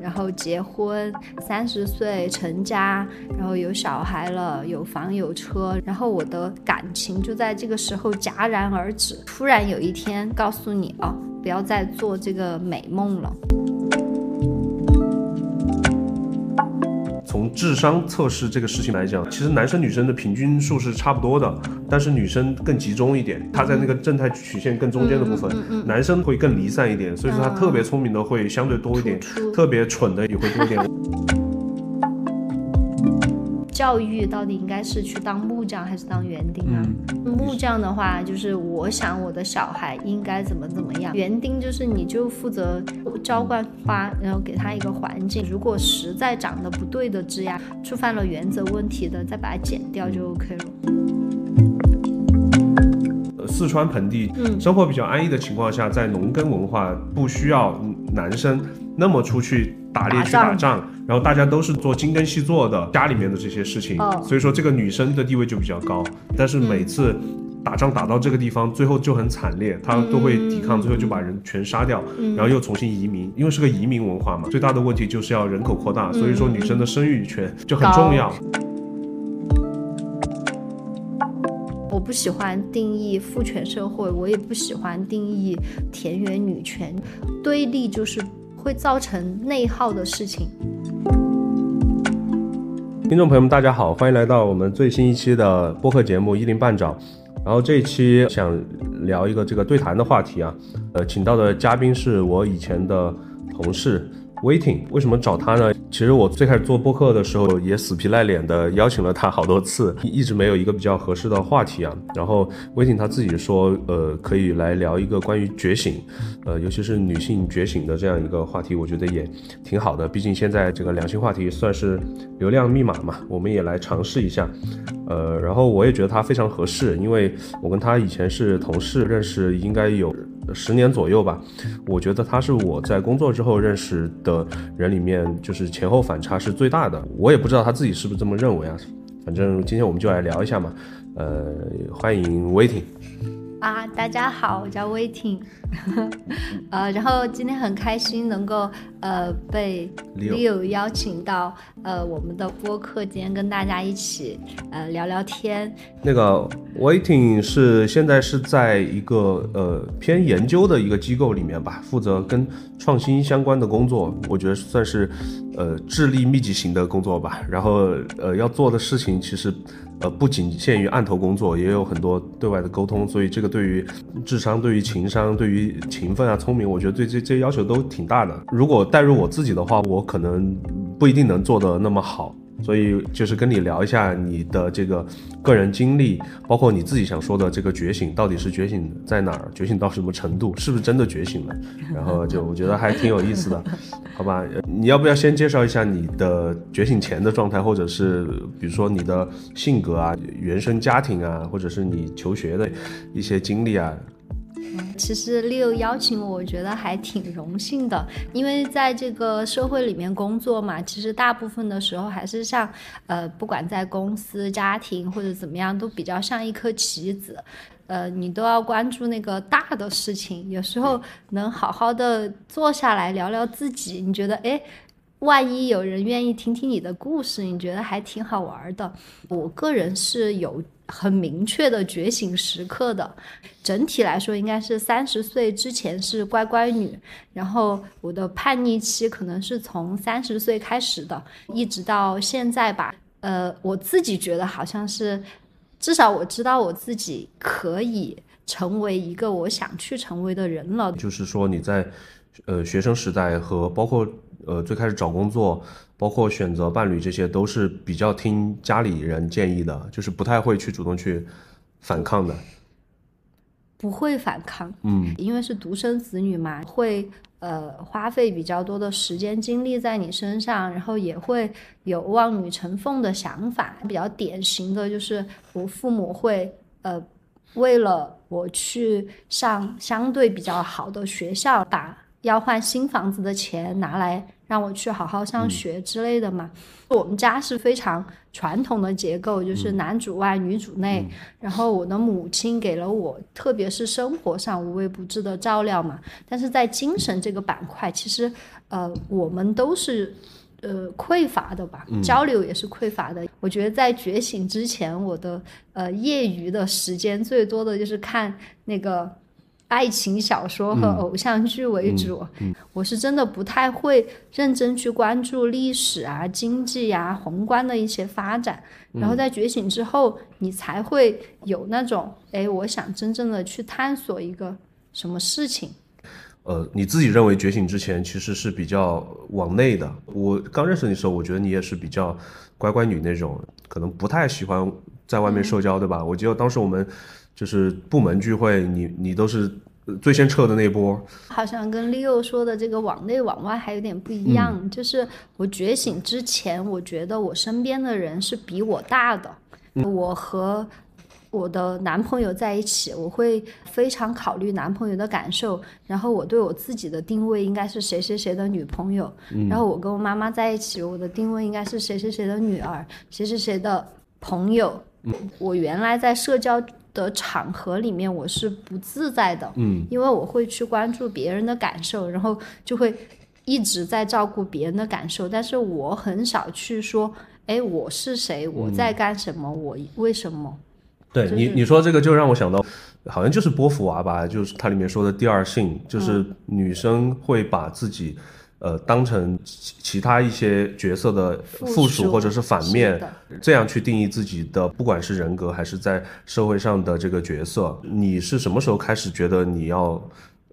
然后结婚，三十岁成家，然后有小孩了，有房有车，然后我的感情就在这个时候戛然而止。突然有一天告诉你哦，不要再做这个美梦了。从智商测试这个事情来讲，其实男生女生的平均数是差不多的，但是女生更集中一点，她在那个正态曲线更中间的部分，男生会更离散一点，所以说他特别聪明的会相对多一点，特别蠢的也会多一点。教育到底应该是去当木匠还是当园丁啊？木匠的话，就是我想我的小孩应该怎么怎么样；园丁就是你就负责浇灌花，然后给他一个环境。如果实在长得不对的枝丫，触犯了原则问题的，再把它剪掉就 OK 了。四川盆地生活比较安逸的情况下，在农耕文化不需要男生那么出去。打猎去打仗，然后大家都是做精耕细作的，家里面的这些事情，所以说这个女生的地位就比较高。但是每次打仗打到这个地方，最后就很惨烈，她都会抵抗，最后就把人全杀掉，然后又重新移民，因为是个移民文化嘛。最大的问题就是要人口扩大，所以说女生的生育权就很重要。不喜欢定义父权社会，我也不喜欢定义田园女权，对立就是。会造成内耗的事情。听众朋友们，大家好，欢迎来到我们最新一期的播客节目《一零半爪》。然后这一期想聊一个这个对谈的话题啊，呃，请到的嘉宾是我以前的同事。Waiting，为什么找他呢？其实我最开始做播客的时候，也死皮赖脸的邀请了他好多次，一直没有一个比较合适的话题啊。然后微信他自己说，呃，可以来聊一个关于觉醒，呃，尤其是女性觉醒的这样一个话题，我觉得也挺好的。毕竟现在这个两性话题算是流量密码嘛，我们也来尝试一下。呃，然后我也觉得他非常合适，因为我跟他以前是同事，认识应该有。十年左右吧，我觉得他是我在工作之后认识的人里面，就是前后反差是最大的。我也不知道他自己是不是这么认为啊。反正今天我们就来聊一下嘛。呃，欢迎 Waiting。啊，大家好，我叫 Waiting。呃，然后今天很开心能够呃被 Leo 邀请到呃我们的播客间跟大家一起呃聊聊天。那个 Waiting 是现在是在一个呃偏研究的一个机构里面吧，负责跟创新相关的工作，我觉得算是呃智力密集型的工作吧。然后呃要做的事情其实呃不仅限于案头工作，也有很多对外的沟通，所以这个对于智商、对于情商、对于勤奋啊，聪明，我觉得对这这些要求都挺大的。如果带入我自己的话，我可能不一定能做得那么好。所以就是跟你聊一下你的这个个人经历，包括你自己想说的这个觉醒，到底是觉醒在哪儿？觉醒到什么程度？是不是真的觉醒了？然后就我觉得还挺有意思的，好吧？你要不要先介绍一下你的觉醒前的状态，或者是比如说你的性格啊、原生家庭啊，或者是你求学的一些经历啊？其实 Leo 邀请我，我觉得还挺荣幸的，因为在这个社会里面工作嘛，其实大部分的时候还是像，呃，不管在公司、家庭或者怎么样，都比较像一颗棋子，呃，你都要关注那个大的事情。有时候能好好的坐下来聊聊自己，你觉得，哎，万一有人愿意听听你的故事，你觉得还挺好玩的。我个人是有。很明确的觉醒时刻的，整体来说应该是三十岁之前是乖乖女，然后我的叛逆期可能是从三十岁开始的，一直到现在吧。呃，我自己觉得好像是，至少我知道我自己可以成为一个我想去成为的人了。就是说你在，呃，学生时代和包括呃最开始找工作。包括选择伴侣，这些都是比较听家里人建议的，就是不太会去主动去反抗的。不会反抗，嗯，因为是独生子女嘛，会呃花费比较多的时间精力在你身上，然后也会有望女成凤的想法。比较典型的就是我父母会呃为了我去上相对比较好的学校，把要换新房子的钱拿来。让我去好好上学之类的嘛。我们家是非常传统的结构，就是男主外女主内。然后我的母亲给了我，特别是生活上无微不至的照料嘛。但是在精神这个板块，其实呃我们都是呃匮乏的吧，交流也是匮乏的。我觉得在觉醒之前，我的呃业余的时间最多的就是看那个。爱情小说和偶像剧为主，我是真的不太会认真去关注历史啊、经济啊、宏观的一些发展。然后在觉醒之后，你才会有那种，哎，我想真正的去探索一个什么事情。呃，你自己认为觉醒之前其实是比较往内的。我刚认识你的时候，我觉得你也是比较乖乖女那种，可能不太喜欢在外面社交，对吧？我记得当时我们。就是部门聚会，你你都是最先撤的那波。好像跟 Leo 说的这个往内往外还有点不一样。就是我觉醒之前，我觉得我身边的人是比我大的。我和我的男朋友在一起，我会非常考虑男朋友的感受。然后我对我自己的定位应该是谁谁谁的女朋友。然后我跟我妈妈在一起，我的定位应该是谁谁谁的女儿，谁谁谁的朋友。我原来在社交。的场合里面，我是不自在的，嗯，因为我会去关注别人的感受，然后就会一直在照顾别人的感受，但是我很少去说，哎，我是谁，我在干什么，我为什么？对你，你说这个就让我想到，好像就是波伏娃吧，就是它里面说的第二性，就是女生会把自己。呃，当成其其他一些角色的附属或者是反面，这样去定义自己的，不管是人格还是在社会上的这个角色，你是什么时候开始觉得你要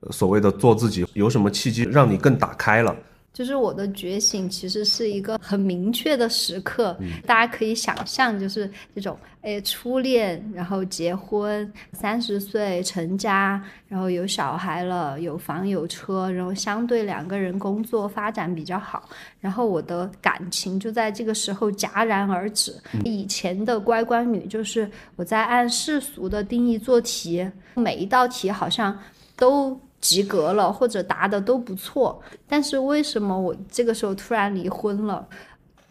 所谓的做自己？有什么契机让你更打开了？就是我的觉醒，其实是一个很明确的时刻。大家可以想象，就是这种，哎，初恋，然后结婚，三十岁成家，然后有小孩了，有房有车，然后相对两个人工作发展比较好，然后我的感情就在这个时候戛然而止。以前的乖乖女，就是我在按世俗的定义做题，每一道题好像都。及格了，或者答的都不错，但是为什么我这个时候突然离婚了？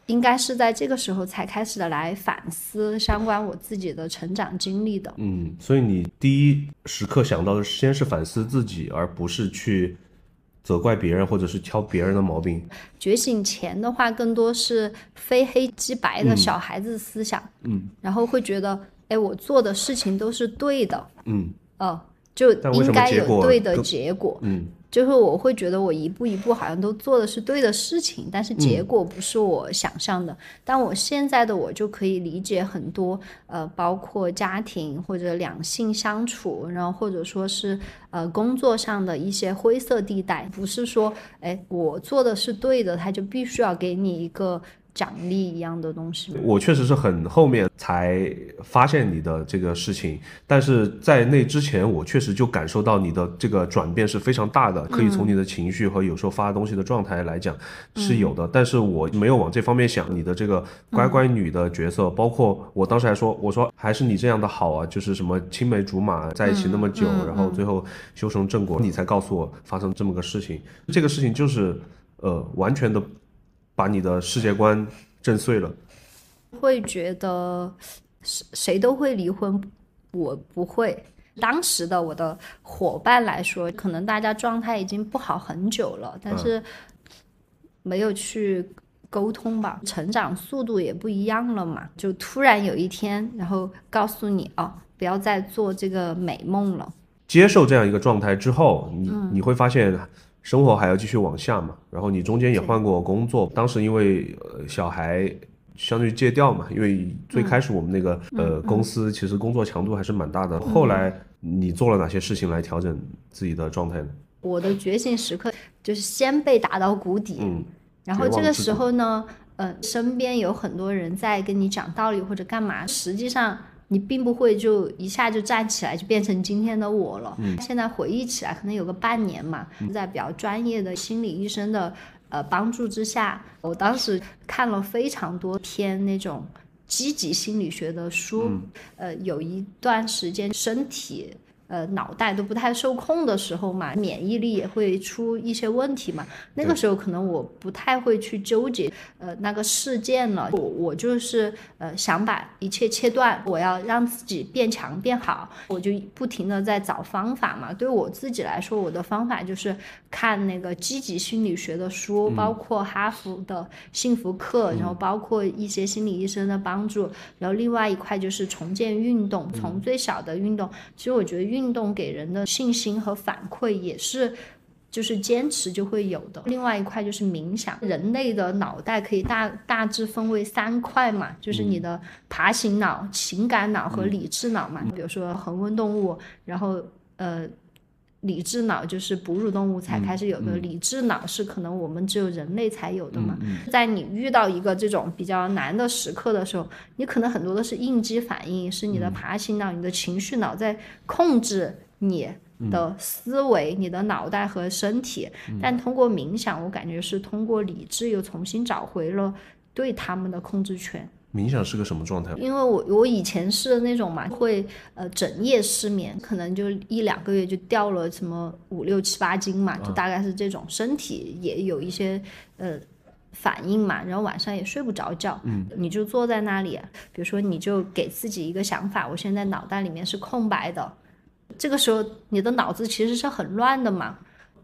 应该是在这个时候才开始的来反思相关我自己的成长经历的。嗯，所以你第一时刻想到的先是反思自己，而不是去责怪别人或者是挑别人的毛病。觉醒前的话，更多是非黑即白的小孩子思想。嗯，然后会觉得，哎，我做的事情都是对的。嗯，哦。就应该有对的结果，嗯，就是我会觉得我一步一步好像都做的是对的事情，但是结果不是我想象的。但我现在的我就可以理解很多，呃，包括家庭或者两性相处，然后或者说是呃工作上的一些灰色地带，不是说哎我做的是对的，他就必须要给你一个。奖励一样的东西，我确实是很后面才发现你的这个事情，但是在那之前，我确实就感受到你的这个转变是非常大的，可以从你的情绪和有时候发东西的状态来讲是有的，但是我没有往这方面想。你的这个乖乖女的角色，包括我当时还说，我说还是你这样的好啊，就是什么青梅竹马在一起那么久，然后最后修成正果，你才告诉我发生这么个事情，这个事情就是呃完全的。把你的世界观震碎了，会觉得谁谁都会离婚，我不会。当时的我的伙伴来说，可能大家状态已经不好很久了，但是没有去沟通吧，成长速度也不一样了嘛。就突然有一天，然后告诉你哦，不要再做这个美梦了。接受这样一个状态之后，你你会发现。生活还要继续往下嘛，然后你中间也换过工作，当时因为呃小孩相当于戒掉嘛，因为最开始我们那个呃公司其实工作强度还是蛮大的。后来你做了哪些事情来调整自己的状态呢？我的觉醒时刻就是先被打到谷底，嗯，然后这个时候呢，呃，身边有很多人在跟你讲道理或者干嘛，实际上。你并不会就一下就站起来就变成今天的我了。嗯，现在回忆起来，可能有个半年嘛，在比较专业的心理医生的呃帮助之下，我当时看了非常多篇那种积极心理学的书。呃，有一段时间身体呃脑袋都不太受控的时候嘛，免疫力也会出一些问题嘛。那个时候可能我不太会去纠结呃那个事件了，我我就是呃想把一切切断，我要让自己变强变好，我就不停的在找方法嘛。对我自己来说，我的方法就是看那个积极心理学的书，包括哈佛的幸福课，然后包括一些心理医生的帮助，然后另外一块就是重建运动，从最小的运动，其实我觉得运动给人的信心和反馈也是。就是坚持就会有的。另外一块就是冥想。人类的脑袋可以大大致分为三块嘛，就是你的爬行脑、情感脑和理智脑嘛。比如说恒温动物，然后呃，理智脑就是哺乳动物才开始有的，理智脑是可能我们只有人类才有的嘛。在你遇到一个这种比较难的时刻的时候，你可能很多都是应激反应，是你的爬行脑、你的情绪脑在控制你。的思维，你的脑袋和身体，但通过冥想，我感觉是通过理智又重新找回了对他们的控制权。冥想是个什么状态？因为我我以前是那种嘛，会呃整夜失眠，可能就一两个月就掉了什么五六七八斤嘛，就大概是这种，身体也有一些呃反应嘛，然后晚上也睡不着觉。嗯，你就坐在那里，比如说你就给自己一个想法，我现在脑袋里面是空白的。这个时候，你的脑子其实是很乱的嘛，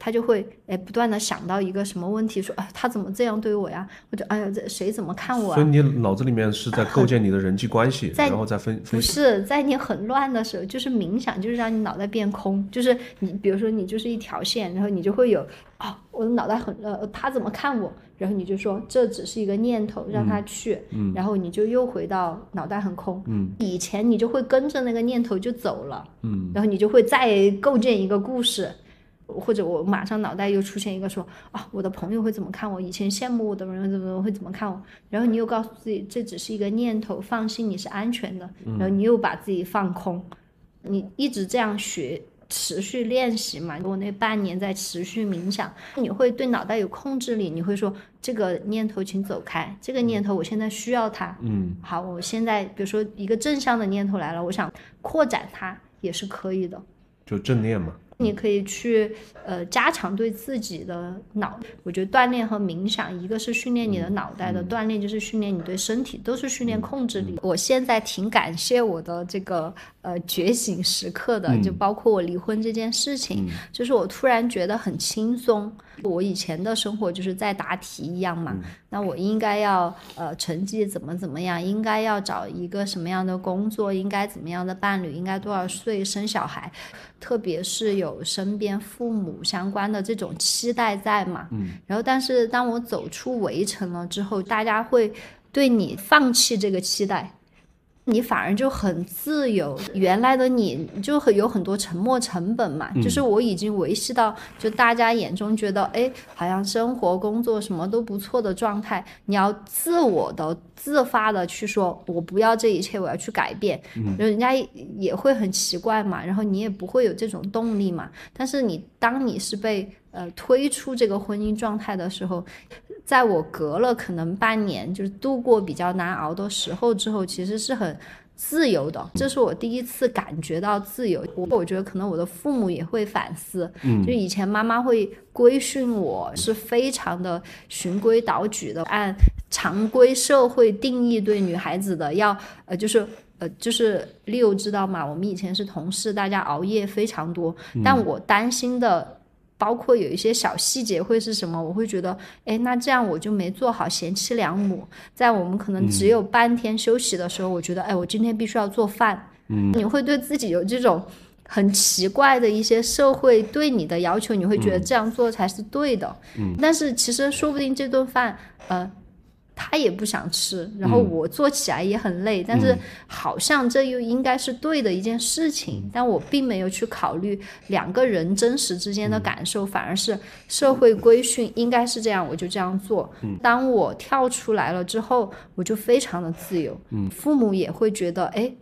他就会哎不断的想到一个什么问题，说啊他怎么这样对我呀？或者哎呀这谁怎么看我？所以你脑子里面是在构建你的人际关系，然后再分分。不是在你很乱的时候，就是冥想，就是让你脑袋变空，就是你比如说你就是一条线，然后你就会有啊我的脑袋很呃他怎么看我？然后你就说这只是一个念头，让他去，嗯然后你就又回到脑袋很空。嗯，以前你就会跟着那个念头就走了。嗯，然后你就会再构建一个故事，或者我马上脑袋又出现一个说啊，我的朋友会怎么看我？以前羡慕我的人怎么会怎么看我？然后你又告诉自己这只是一个念头，放心，你是安全的。然后你又把自己放空，你一直这样学。持续练习嘛，我那半年在持续冥想，你会对脑袋有控制力，你会说这个念头请走开，这个念头我现在需要它，嗯，好，我现在比如说一个正向的念头来了，我想扩展它也是可以的，就正念嘛。你可以去呃加强对自己的脑，我觉得锻炼和冥想，一个是训练你的脑袋的锻炼，就是训练你对身体，都是训练控制力。我现在挺感谢我的这个呃觉醒时刻的，就包括我离婚这件事情，就是我突然觉得很轻松。我以前的生活就是在答题一样嘛，那我应该要呃成绩怎么怎么样，应该要找一个什么样的工作，应该怎么样的伴侣，应该多少岁生小孩，特别是有身边父母相关的这种期待在嘛。嗯。然后，但是当我走出围城了之后，大家会对你放弃这个期待。你反而就很自由，原来的你就很有很多沉没成本嘛。就是我已经维系到，就大家眼中觉得，哎，好像生活工作什么都不错的状态。你要自我的、自发的去说，我不要这一切，我要去改变。嗯，人家也会很奇怪嘛，然后你也不会有这种动力嘛。但是你当你是被呃推出这个婚姻状态的时候。在我隔了可能半年，就是度过比较难熬的时候之后，其实是很自由的。这是我第一次感觉到自由。我我觉得可能我的父母也会反思，就以前妈妈会规训我，是非常的循规蹈矩的，按常规社会定义对女孩子的要呃就是呃就是六知道吗？我们以前是同事，大家熬夜非常多，但我担心的。包括有一些小细节会是什么？我会觉得，哎，那这样我就没做好贤妻良母。在我们可能只有半天休息的时候，我觉得，哎，我今天必须要做饭。嗯，你会对自己有这种很奇怪的一些社会对你的要求，你会觉得这样做才是对的。嗯，但是其实说不定这顿饭，呃。他也不想吃，然后我做起来也很累，但是好像这又应该是对的一件事情，但我并没有去考虑两个人真实之间的感受，反而是社会规训应该是这样，我就这样做。当我跳出来了之后，我就非常的自由。父母也会觉得，哎，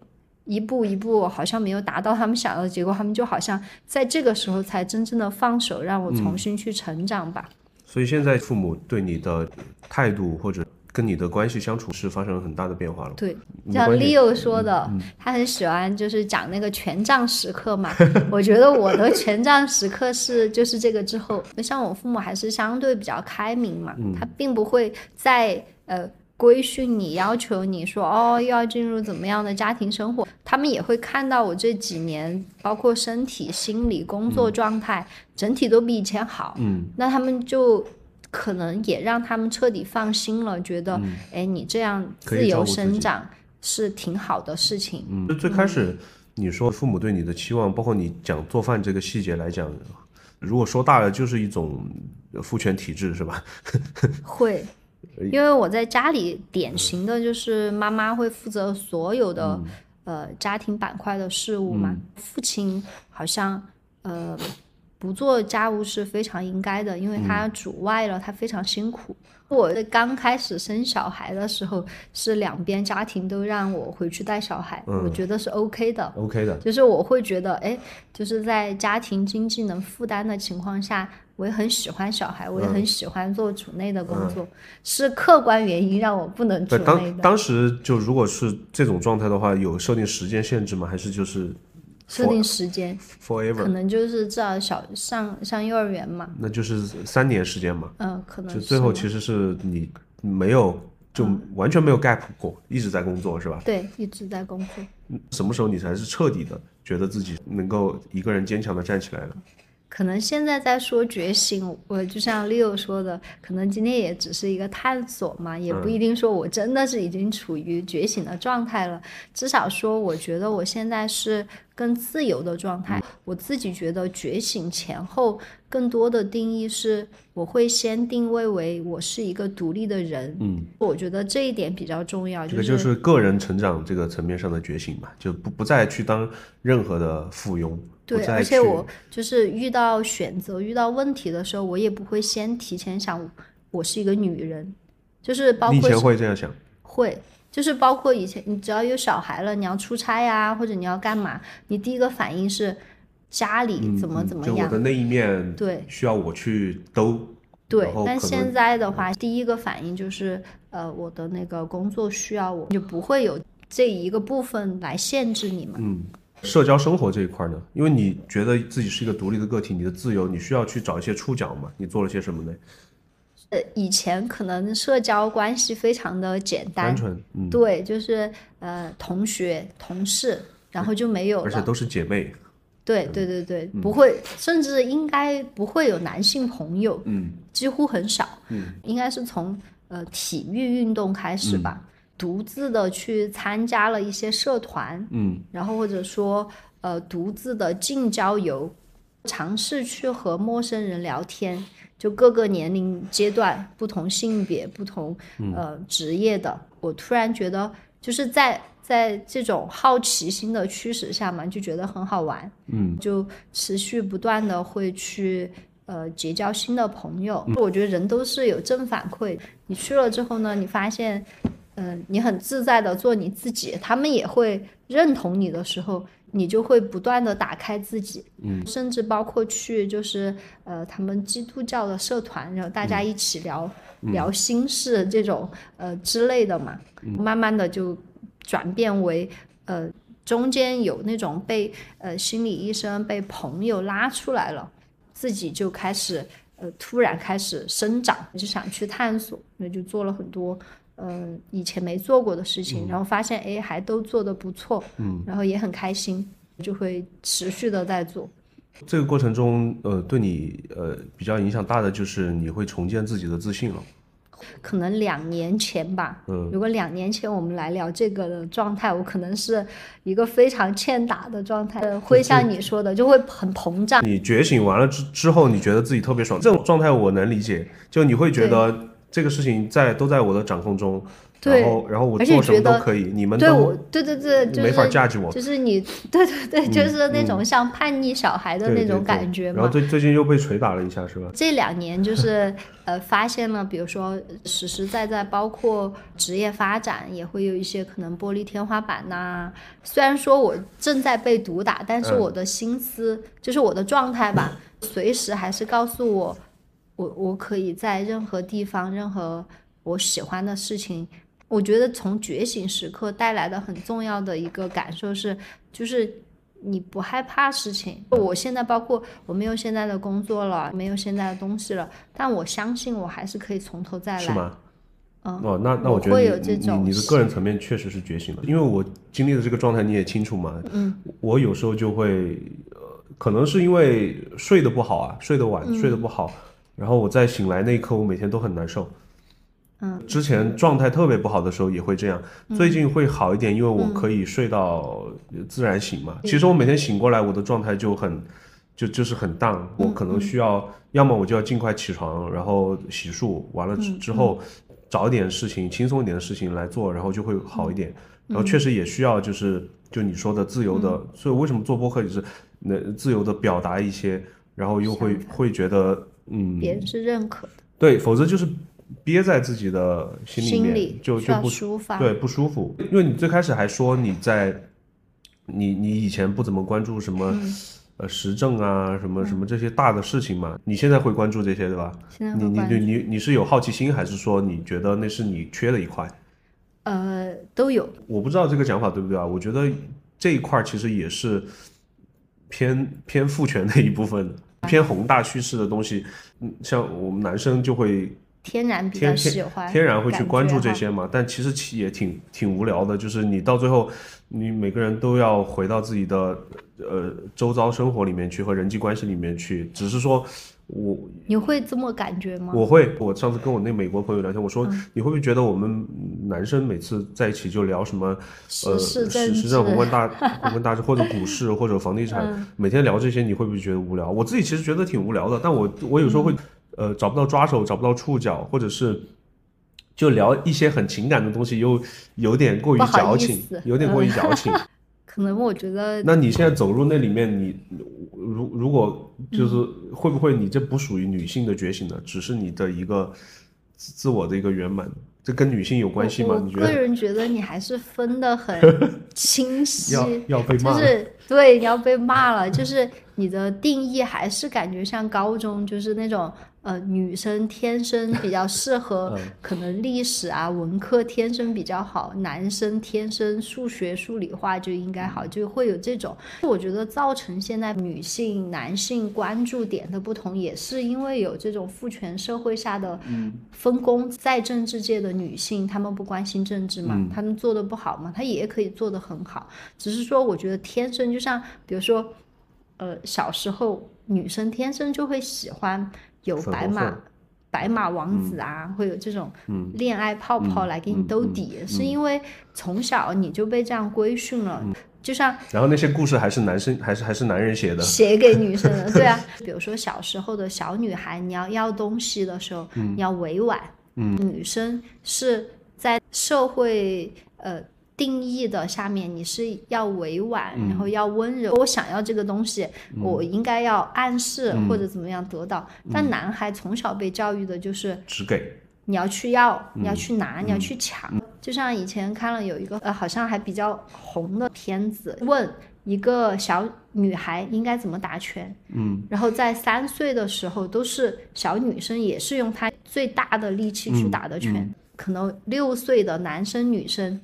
一步一步好像没有达到他们想要的结果，他们就好像在这个时候才真正的放手，让我重新去成长吧。所以现在父母对你的态度或者。跟你的关系相处是发生了很大的变化了。对，像 Leo 说的，他很喜欢就是讲那个权杖时刻嘛。我觉得我的权杖时刻是就是这个之后，像我父母还是相对比较开明嘛，他并不会在呃。规训你，要求你说哦，又要进入怎么样的家庭生活？他们也会看到我这几年，包括身体、心理、工作状态，整体都比以前好。嗯，那他们就可能也让他们彻底放心了，觉得哎，你这样自由生长是挺好的事情。嗯，就最开始你说父母对你的期望，包括你讲做饭这个细节来讲，如果说大了，就是一种父权体制，是吧？会。因为我在家里，典型的就是妈妈会负责所有的呃家庭板块的事务嘛，父亲好像呃不做家务是非常应该的，因为他主外了，他非常辛苦。我刚开始生小孩的时候，是两边家庭都让我回去带小孩，我觉得是 OK 的，OK 的，就是我会觉得，哎，就是在家庭经济能负担的情况下。我也很喜欢小孩，我也很喜欢做主内的工作，是客观原因让我不能主内的。当当时就如果是这种状态的话，有设定时间限制吗？还是就是设定时间？Forever？可能就是至少小上上幼儿园嘛。那就是三年时间嘛。嗯，可能就最后其实是你没有就完全没有 gap 过，一直在工作是吧？对，一直在工作。什么时候你才是彻底的觉得自己能够一个人坚强的站起来了？可能现在在说觉醒，我就像 Leo 说的，可能今天也只是一个探索嘛，也不一定说我真的是已经处于觉醒的状态了。至少说，我觉得我现在是更自由的状态。我自己觉得觉醒前后更多的定义是，我会先定位为我是一个独立的人。嗯，我觉得这一点比较重要。这个就是个人成长这个层面上的觉醒嘛，就不不再去当任何的附庸。对，而且我就是遇到选择、遇到问题的时候，我也不会先提前想我是一个女人，就是包括以前会这样想，会就是包括以前，你只要有小孩了，你要出差呀，或者你要干嘛，你第一个反应是家里怎么怎么样，就我的那一面，对，需要我去兜。对，但现在的话，第一个反应就是呃，我的那个工作需要我，就不会有这一个部分来限制你们。嗯。社交生活这一块呢？因为你觉得自己是一个独立的个体，你的自由，你需要去找一些触角嘛？你做了些什么呢？呃，以前可能社交关系非常的简单，单纯，嗯，对，就是呃同学、同事，然后就没有了，而且都是姐妹。对对对对，不会，甚至应该不会有男性朋友，嗯，几乎很少，嗯，应该是从呃体育运动开始吧。独自的去参加了一些社团，嗯，然后或者说呃独自的近郊游，尝试去和陌生人聊天，就各个年龄阶段、不同性别、不同呃职业的，我突然觉得就是在在这种好奇心的驱使下嘛，就觉得很好玩，嗯，就持续不断的会去呃结交新的朋友。我觉得人都是有正反馈，你去了之后呢，你发现。嗯，你很自在的做你自己，他们也会认同你的时候，你就会不断的打开自己，嗯，甚至包括去就是呃他们基督教的社团，然后大家一起聊聊心事这种呃之类的嘛，慢慢的就转变为呃中间有那种被呃心理医生被朋友拉出来了，自己就开始呃突然开始生长，就想去探索，那就做了很多。嗯，以前没做过的事情，然后发现哎，还都做得不错，嗯，然后也很开心，就会持续的在做。这个过程中，呃，对你呃比较影响大的就是你会重建自己的自信了。可能两年前吧，嗯，如果两年前我们来聊这个的状态，我可能是一个非常欠打的状态，会像你说的，就会很膨胀。你觉醒完了之之后，你觉得自己特别爽，这种状态我能理解，就你会觉得。这个事情在都在我的掌控中，然后然后我做什么都可以，你们都对对对，没法架住我，就是你对对对，就是那种像叛逆小孩的那种感觉嘛。然后最最近又被捶打了一下，是吧？这两年就是呃，发现了，比如说实实在在，包括职业发展，也会有一些可能玻璃天花板呐。虽然说我正在被毒打，但是我的心思就是我的状态吧，随时还是告诉我。我我可以在任何地方、任何我喜欢的事情。我觉得从觉醒时刻带来的很重要的一个感受是，就是你不害怕事情。我现在包括我没有现在的工作了，没有现在的东西了，但我相信我还是可以从头再来。是吗？嗯，哦，那那我觉得会有这种你你的个人层面确实是觉醒了，因为我经历的这个状态你也清楚嘛。嗯，我有时候就会，呃，可能是因为睡得不好啊，睡得晚，睡得不好，然后我在醒来那一刻，我每天都很难受。嗯，之前状态特别不好的时候也会这样，最近会好一点，因为我可以睡到自然醒嘛。其实我每天醒过来，我的状态就很，就就是很荡，我可能需要，要么我就要尽快起床，然后洗漱完了之之后。找一点事情轻松一点的事情来做，然后就会好一点。然后确实也需要，就是就你说的自由的，所以为什么做播客也是能自由的表达一些，然后又会会觉得嗯，别人是认可的。对，否则就是憋在自己的心里面，就就不舒服，对不舒服。因为你最开始还说你在你你以前不怎么关注什么。呃，时政啊，什么什么这些大的事情嘛，你现在会关注这些对吧？现在你你你你你是有好奇心，还是说你觉得那是你缺的一块？呃，都有。我不知道这个讲法对不对啊？我觉得这一块其实也是偏偏父权的一部分，偏宏大叙事的东西。嗯，像我们男生就会天然比较喜欢，天然会去关注这些嘛。但其实也挺挺无聊的，就是你到最后，你每个人都要回到自己的。呃，周遭生活里面去和人际关系里面去，只是说，我你会这么感觉吗？我会，我上次跟我那美国朋友聊天，我说你会不会觉得我们男生每次在一起就聊什么呃时时政宏观大 宏观大事或者股市或者房地产，每天聊这些，你会不会觉得无聊？我自己其实觉得挺无聊的，但我我有时候会呃找不到抓手，找不到触角，或者是就聊一些很情感的东西，又有点过于矫情，有点过于矫情。可能我觉得，那你现在走入那里面，你如如果就是会不会你这不属于女性的觉醒呢？只是你的一个自我的一个圆满，这跟女性有关系吗？你觉得？个人觉得你还是分的很 清晰，要要被骂，就是对你要被骂了，就是你的定义还是感觉像高中，就是那种。呃，女生天生比较适合，可能历史啊、文科天生比较好，男生天生数学、数理化就应该好，就会有这种。我觉得造成现在女性、男性关注点的不同，也是因为有这种父权社会下的分工。在政治界的女性，她们不关心政治嘛，她们做的不好嘛，她也可以做得很好。只是说，我觉得天生就像，比如说，呃，小时候女生天生就会喜欢。有白马，白马王子啊，会有这种恋爱泡泡来给你兜底，是因为从小你就被这样规训了，就像然后那些故事还是男生还是还是男人写的，写给女生的，对啊，比如说小时候的小女孩，你要要东西的时候，你要委婉，嗯。女生是在社会呃。定义的下面，你是要委婉，然后要温柔。我想要这个东西，我应该要暗示或者怎么样得到。但男孩从小被教育的就是只给，你要去要，你要去拿，你要去抢。就像以前看了有一个呃，好像还比较红的片子，问一个小女孩应该怎么打拳。嗯，然后在三岁的时候，都是小女生也是用她最大的力气去打的拳。可能六岁的男生女生。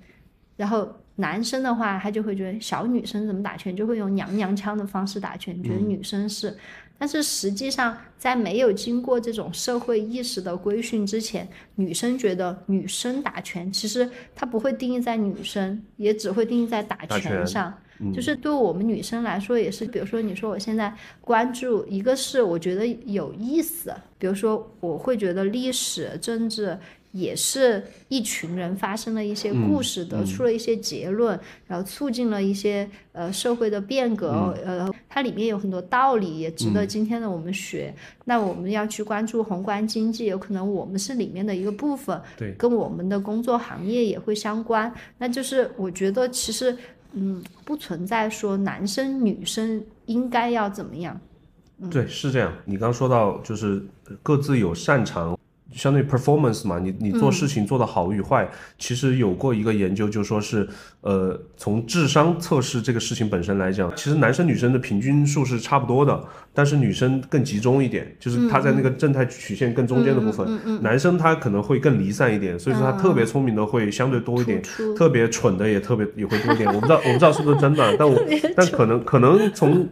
然后男生的话，他就会觉得小女生怎么打拳，就会用娘娘腔的方式打拳，觉得女生是。但是实际上，在没有经过这种社会意识的规训之前，女生觉得女生打拳，其实她不会定义在女生，也只会定义在打拳上。就是对我们女生来说，也是。比如说，你说我现在关注一个是我觉得有意思，比如说我会觉得历史、政治。也是一群人发生了一些故事，得出了一些结论，然后促进了一些呃社会的变革，呃，它里面有很多道理，也值得今天的我们学。那我们要去关注宏观经济，有可能我们是里面的一个部分，对，跟我们的工作行业也会相关。那就是我觉得其实嗯，不存在说男生女生应该要怎么样。对，是这样。你刚说到就是各自有擅长。相对 performance 嘛，你你做事情做得好与坏，其实有过一个研究，就说是，呃，从智商测试这个事情本身来讲，其实男生女生的平均数是差不多的，但是女生更集中一点，就是他在那个正态曲线更中间的部分，男生他可能会更离散一点，所以说他特别聪明的会相对多一点，特别蠢的也特别也会多一点。我不知道我不知道是不是真的，但我但可能可能从，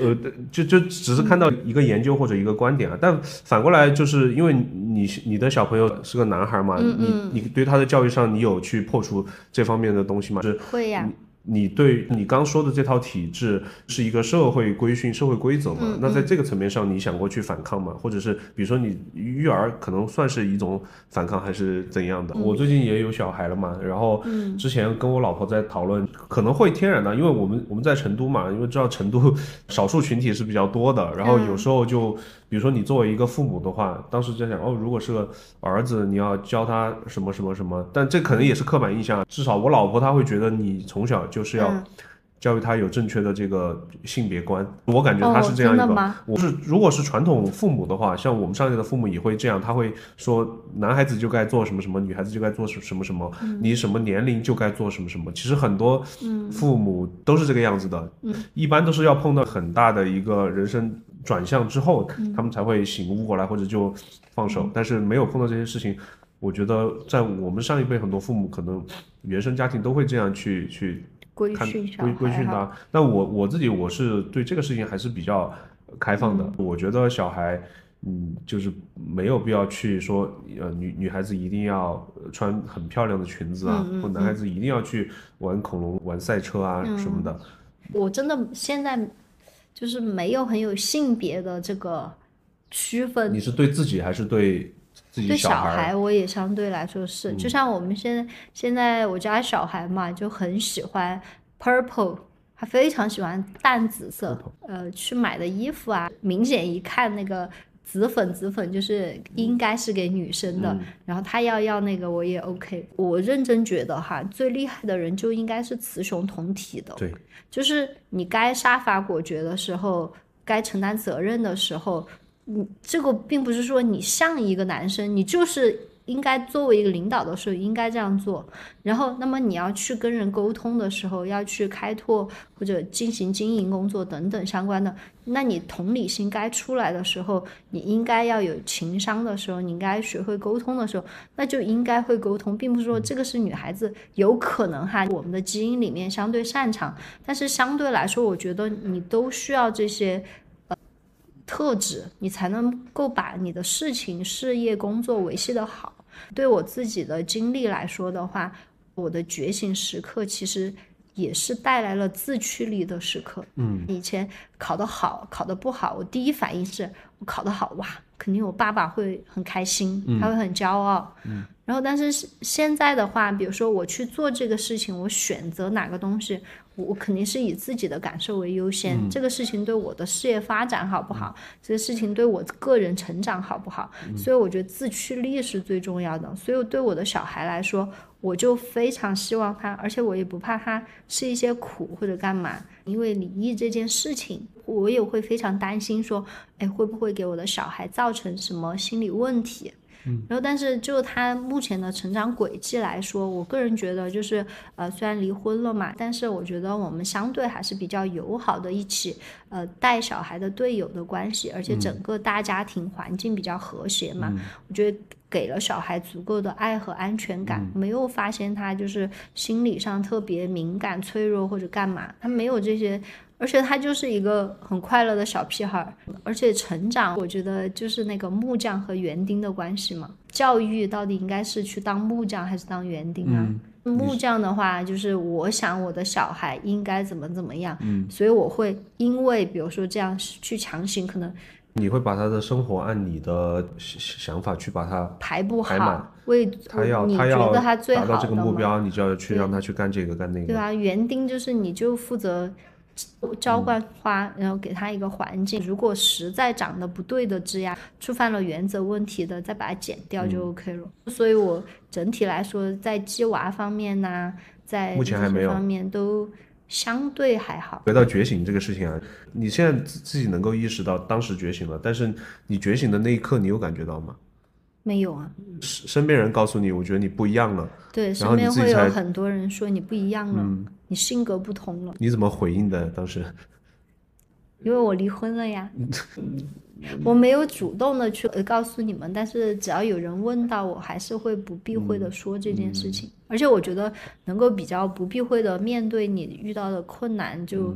呃，就就只是看到一个研究或者一个观点啊，但反过来就是因为你。你的小朋友是个男孩嘛？你你对他的教育上，你有去破除这方面的东西吗？是会呀。你对你刚说的这套体制是一个社会规训、社会规则嘛？那在这个层面上，你想过去反抗吗？或者是比如说你育儿可能算是一种反抗，还是怎样的？我最近也有小孩了嘛，然后之前跟我老婆在讨论，可能会天然的，因为我们我们在成都嘛，因为知道成都 少数群体是比较多的，然后有时候就比如说你作为一个父母的话，当时在想哦，如果是个儿子，你要教他什么什么什么，但这可能也是刻板印象，至少我老婆她会觉得你从小。就是要教育他有正确的这个性别观，我感觉他是这样一个。我是如果是传统父母的话，像我们上一代的父母也会这样，他会说男孩子就该做什么什么，女孩子就该做什什么什么，你什么年龄就该做什么什么。其实很多父母都是这个样子的，一般都是要碰到很大的一个人生转向之后，他们才会醒悟过来或者就放手。但是没有碰到这些事情，我觉得在我们上一辈很多父母可能原生家庭都会这样去去。规训规规训他，那我我自己我是对这个事情还是比较开放的。我觉得小孩，嗯，就是没有必要去说，呃，女女孩子一定要穿很漂亮的裙子啊，或男孩子一定要去玩恐龙、玩赛车啊什么的。我真的现在就是没有很有性别的这个区分。你是对自己还是对？对小孩，我也相对来说是，就像我们现在现在我家小孩嘛，就很喜欢 purple，他非常喜欢淡紫色。呃，去买的衣服啊，明显一看那个紫粉紫粉，就是应该是给女生的。然后他要要那个，我也 OK。我认真觉得哈，最厉害的人就应该是雌雄同体的。对，就是你该杀伐果决的时候，该承担责任的时候。你这个并不是说你像一个男生，你就是应该作为一个领导的时候应该这样做。然后，那么你要去跟人沟通的时候，要去开拓或者进行经营工作等等相关的，那你同理心该出来的时候，你应该要有情商的时候，你应该学会沟通的时候，那就应该会沟通，并不是说这个是女孩子有可能哈，我们的基因里面相对擅长，但是相对来说，我觉得你都需要这些。特质，你才能够把你的事情、事业、工作维系的好。对我自己的经历来说的话，我的觉醒时刻其实也是带来了自驱力的时刻。嗯，以前考得好，考得不好，我第一反应是我考得好，哇，肯定我爸爸会很开心，他会很骄傲。嗯，然后但是现在的话，比如说我去做这个事情，我选择哪个东西。我肯定是以自己的感受为优先，这个事情对我的事业发展好不好？这个事情对我个人成长好不好？所以我觉得自驱力是最重要的。所以对我的小孩来说，我就非常希望他，而且我也不怕他吃一些苦或者干嘛。因为离异这件事情，我也会非常担心，说，哎，会不会给我的小孩造成什么心理问题？然后，但是就他目前的成长轨迹来说，我个人觉得就是，呃，虽然离婚了嘛，但是我觉得我们相对还是比较友好的，一起呃带小孩的队友的关系，而且整个大家庭环境比较和谐嘛，我觉得给了小孩足够的爱和安全感，没有发现他就是心理上特别敏感、脆弱或者干嘛，他没有这些。而且他就是一个很快乐的小屁孩，而且成长，我觉得就是那个木匠和园丁的关系嘛。教育到底应该是去当木匠还是当园丁啊？木匠的话，就是我想我的小孩应该怎么怎么样，所以我会因为比如说这样去强行，可能你会把他的生活按你的想法去把它排布好，为他要他要达到这个目标，你就要去让他去干这个干那个。对啊，园丁就是你就负责。浇灌花，然后给它一个环境。如果实在长得不对的枝丫，触犯了原则问题的，再把它剪掉就 OK 了。所以我整体来说，在鸡娃方面呢，在目前还没有方面都相对还好。回到觉醒这个事情啊，你现在自己能够意识到当时觉醒了，但是你觉醒的那一刻，你有感觉到吗？没有啊，身身边人告诉你，我觉得你不一样了，对，身边会有很多人说你不一样了，嗯你性格不同了，你怎么回应的？当时 因为我离婚了呀。我没有主动的去呃告诉你们，但是只要有人问到，我还是会不避讳的说这件事情。而且我觉得能够比较不避讳的面对你遇到的困难，就、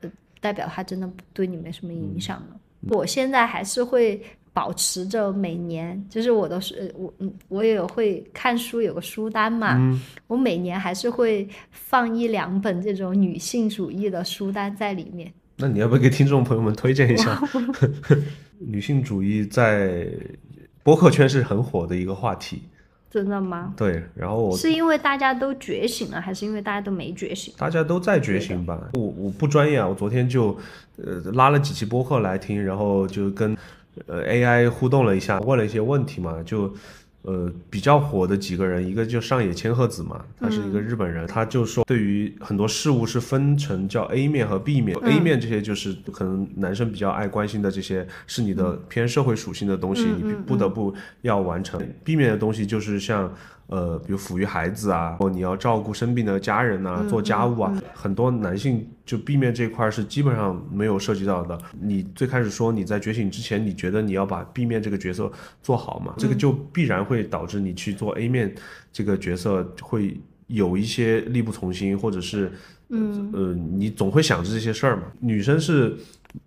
呃代表他真的对你没什么影响了。我现在还是会保持着每年，就是我的书，呃我嗯，我也会看书，有个书单嘛，我每年还是会放一两本这种女性主义的书单在里面。那你要不要给听众朋友们推荐一下？女性主义在播客圈是很火的一个话题。真的吗？对，然后我是因为大家都觉醒了，还是因为大家都没觉醒？大家都在觉醒吧。我我不专业啊，我昨天就呃拉了几期播客来听，然后就跟呃 AI 互动了一下，问了一些问题嘛，就。呃，比较火的几个人，一个就上野千鹤子嘛，他是一个日本人，他就说对于很多事物是分成叫 A 面和 B 面、a 面这些就是可能男生比较爱关心的这些，是你的偏社会属性的东西，你不得不要完成。B 面的东西就是像呃，比如抚育孩子啊，或你要照顾生病的家人啊，做家务啊，很多男性就 B 面这一块是基本上没有涉及到的。你最开始说你在觉醒之前，你觉得你要把 B 面这个角色做好嘛？这个就必然会导致你去做 A 面这个角色会有一些力不从心，或者是嗯呃，你总会想着这些事儿嘛。女生是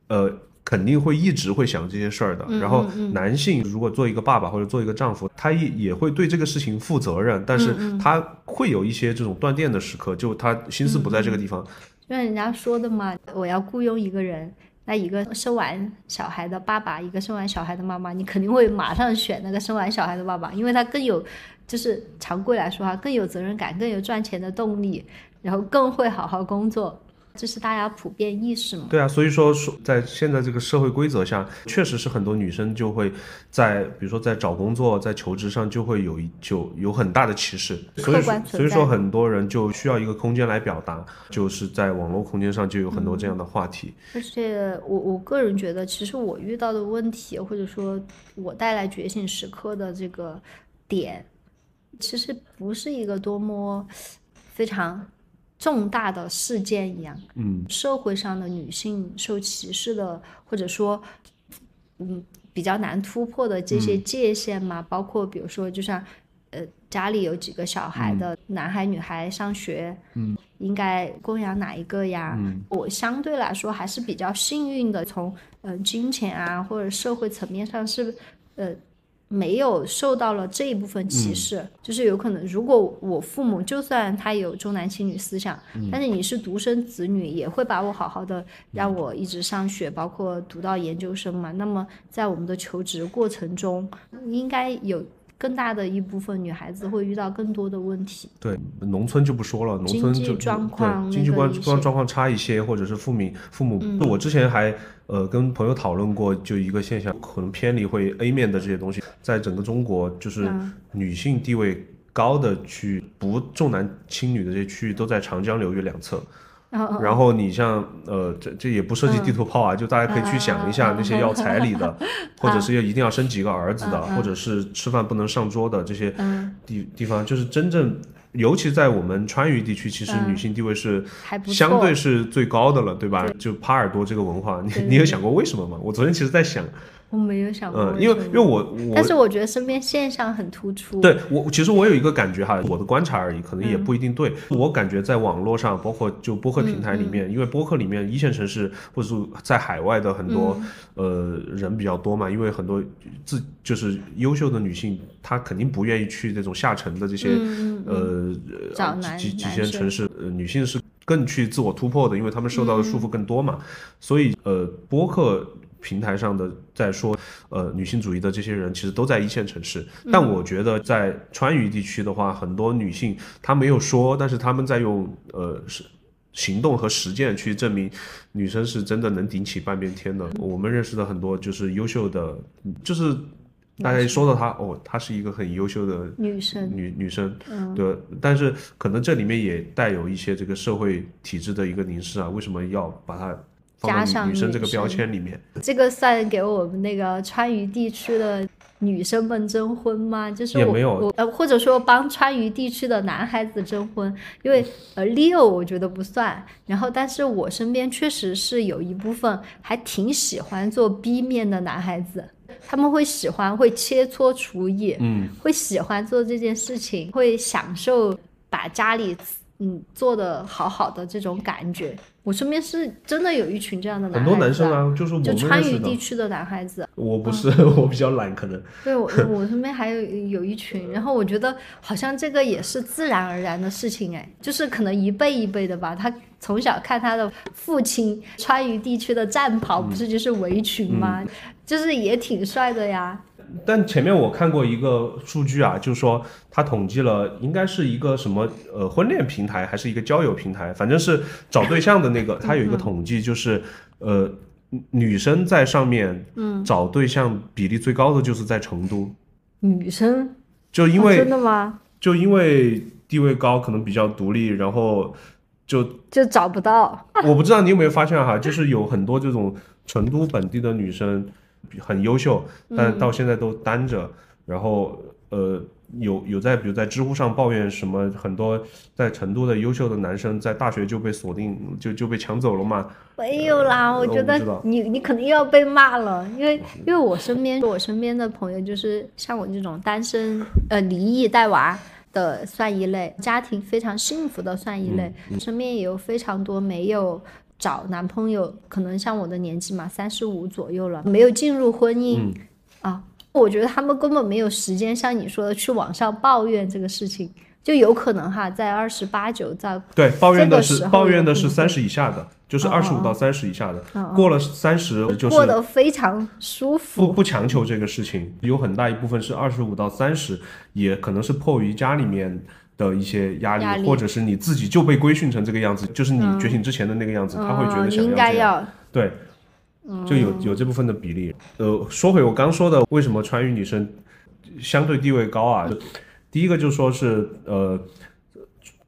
呃。肯定会一直会想这些事儿的。然后男性如果做一个爸爸或者做一个丈夫，他也也会对这个事情负责任，但是他会有一些这种断电的时刻，就他心思不在这个地方。就像人家说的嘛，我要雇佣一个人，那一个生完小孩的爸爸，一个生完小孩的妈妈，你肯定会马上选那个生完小孩的爸爸，因为他更有，就是常规来说哈，更有责任感，更有赚钱的动力，然后更会好好工作。这是大家普遍意识嘛？对啊，所以说说在现在这个社会规则下，确实是很多女生就会在，比如说在找工作、在求职上就会有一就有很大的歧视，所以说所以说很多人就需要一个空间来表达，就是在网络空间上就有很多这样的话题。而且我我个人觉得，其实我遇到的问题，或者说我带来觉醒时刻的这个点，其实不是一个多么非常。重大的事件一样，嗯，社会上的女性受歧视的，或者说，嗯，比较难突破的这些界限嘛，包括比如说，就像，呃，家里有几个小孩的男孩女孩上学，嗯，应该供养哪一个呀？嗯，我相对来说还是比较幸运的，从嗯金钱啊或者社会层面上是，呃。没有受到了这一部分歧视，就是有可能，如果我父母就算他有重男轻女思想，但是你是独生子女，也会把我好好的让我一直上学，包括读到研究生嘛。那么在我们的求职过程中，应该有。更大的一部分女孩子会遇到更多的问题。对，农村就不说了，农村就状况经济状状状况差一些，或者是父母父母。我之前还呃跟朋友讨论过，就一个现象，可能偏离会 A 面的这些东西，在整个中国，就是女性地位高的区域，不重男轻女的这些区域，都在长江流域两侧。然后你像呃，这这也不涉及地图炮啊，就大家可以去想一下那些要彩礼的，或者是要一定要生几个儿子的，或者是吃饭不能上桌的这些地地方，就是真正，尤其在我们川渝地区，其实女性地位是相对是最高的了，对吧？就耙耳朵这个文化，你你有想过为什么吗？我昨天其实在想。我没有想过，嗯，因为因为我我，但是我觉得身边现象很突出。对我，其实我有一个感觉哈，我的观察而已，可能也不一定对。我感觉在网络上，包括就播客平台里面，因为播客里面一线城市或者是在海外的很多呃人比较多嘛，因为很多自就是优秀的女性，她肯定不愿意去这种下沉的这些呃几几线城市，女性是更去自我突破的，因为她们受到的束缚更多嘛，所以呃播客。平台上的在说，呃，女性主义的这些人其实都在一线城市，但我觉得在川渝地区的话，很多女性她没有说，但是她们在用呃是行动和实践去证明女生是真的能顶起半边天的。我们认识的很多就是优秀的，就是大家一说到她，哦，她是一个很优秀的女生，女女生，对，但是可能这里面也带有一些这个社会体制的一个凝视啊，为什么要把它？加上女生这个标签里面，这个算给我们那个川渝地区的女生们征婚吗？就是我也没有我呃，或者说帮川渝地区的男孩子征婚，因为呃 Leo 我觉得不算，然后但是我身边确实是有一部分还挺喜欢做 B 面的男孩子，他们会喜欢会切磋厨艺，嗯，会喜欢做这件事情，会享受把家里嗯做的好好的这种感觉。我身边是真的有一群这样的男很孩子、多男生，啊，就是我就川。渝地区的男孩子。我不是，我比较懒，可能。对我，我身边还有有一群，然后我觉得好像这个也是自然而然的事情，哎，就是可能一辈一辈的吧。他从小看他的父亲川渝地区的战袍，不是就是围裙吗？就是也挺帅的呀。但前面我看过一个数据啊，就是说他统计了，应该是一个什么呃婚恋平台还是一个交友平台，反正是找对象的那个，他有一个统计，就是呃女生在上面嗯，找对象比例最高的就是在成都，女生哦就因为真的吗？就因为地位高，可能比较独立，然后就就找不到。我不知道你有没有发现哈，就是有很多这种成都本地的女生很优秀，但到现在都单着，然后呃有有在比如在知乎上抱怨什么很多在成都的优秀的男生在大学就被锁定就就被抢走了嘛，没有啦，呃我觉得你你可能又要被骂了，因为因为我身边我身边的朋友就是像我这种单身呃离异带娃的算一类，家庭非常幸福的算一类，嗯。身边也有非常多没有找男朋友，可能像我的年纪嘛，三十五左右了，没有进入婚姻、嗯。啊，我觉得他们根本没有时间像你说的去网上抱怨这个事情。就有可能哈，在二十八九在对，抱怨的是抱怨的是三十以下的，就是哦二十五到三十以下的，过了三十就是过得非常舒服。不不强求这个事情，有很大一部分是二十五到三十，也可能是迫于家里面的一些压力，压力或者是你自己就被规训成这个样子，就是你觉醒之前的那个样子，他会觉得想要这样。该要对，就有有这部分的比例。呃，说回我刚说的，为什么川渝女生相对地位高啊？第一个就说是呃。